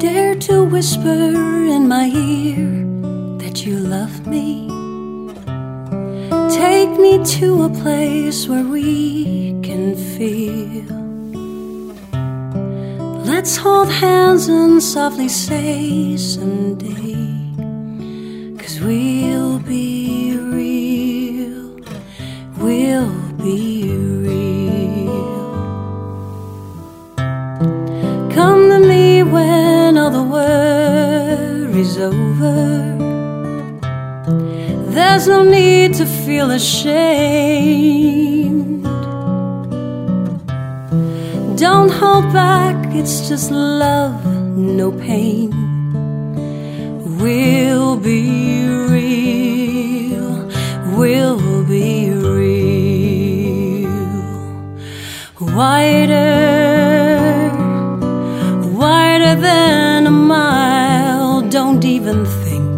Dare to whisper in my ear that you love me. Take me to a place where we can feel. Let's hold hands and softly say someday. Cause we'll be real. We'll be real. Worry's over. There's no need to feel ashamed. Don't hold back, it's just love, no pain. We'll be real, we'll be real. Wider, even think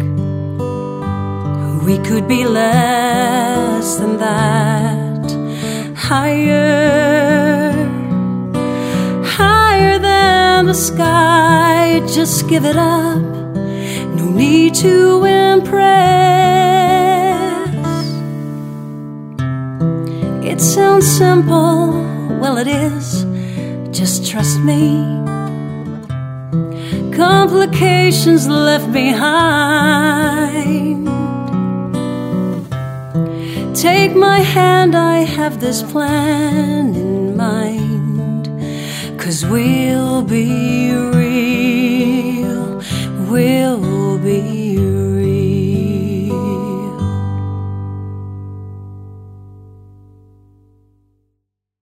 we could be less than that. Higher, higher than the sky, just give it up. No need to impress. It sounds simple, well, it is. Just trust me. Complications left behind. Take my hand, I have this plan in mind. Cause we'll be real,